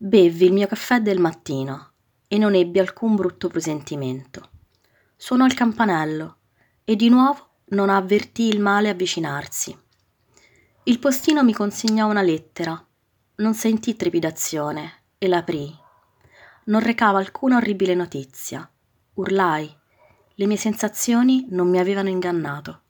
Bevvi il mio caffè del mattino e non ebbi alcun brutto presentimento. Suonò il campanello e di nuovo non avvertii il male avvicinarsi. Il postino mi consegnò una lettera. Non sentii trepidazione e l'aprii. Non recava alcuna orribile notizia. Urlai. Le mie sensazioni non mi avevano ingannato.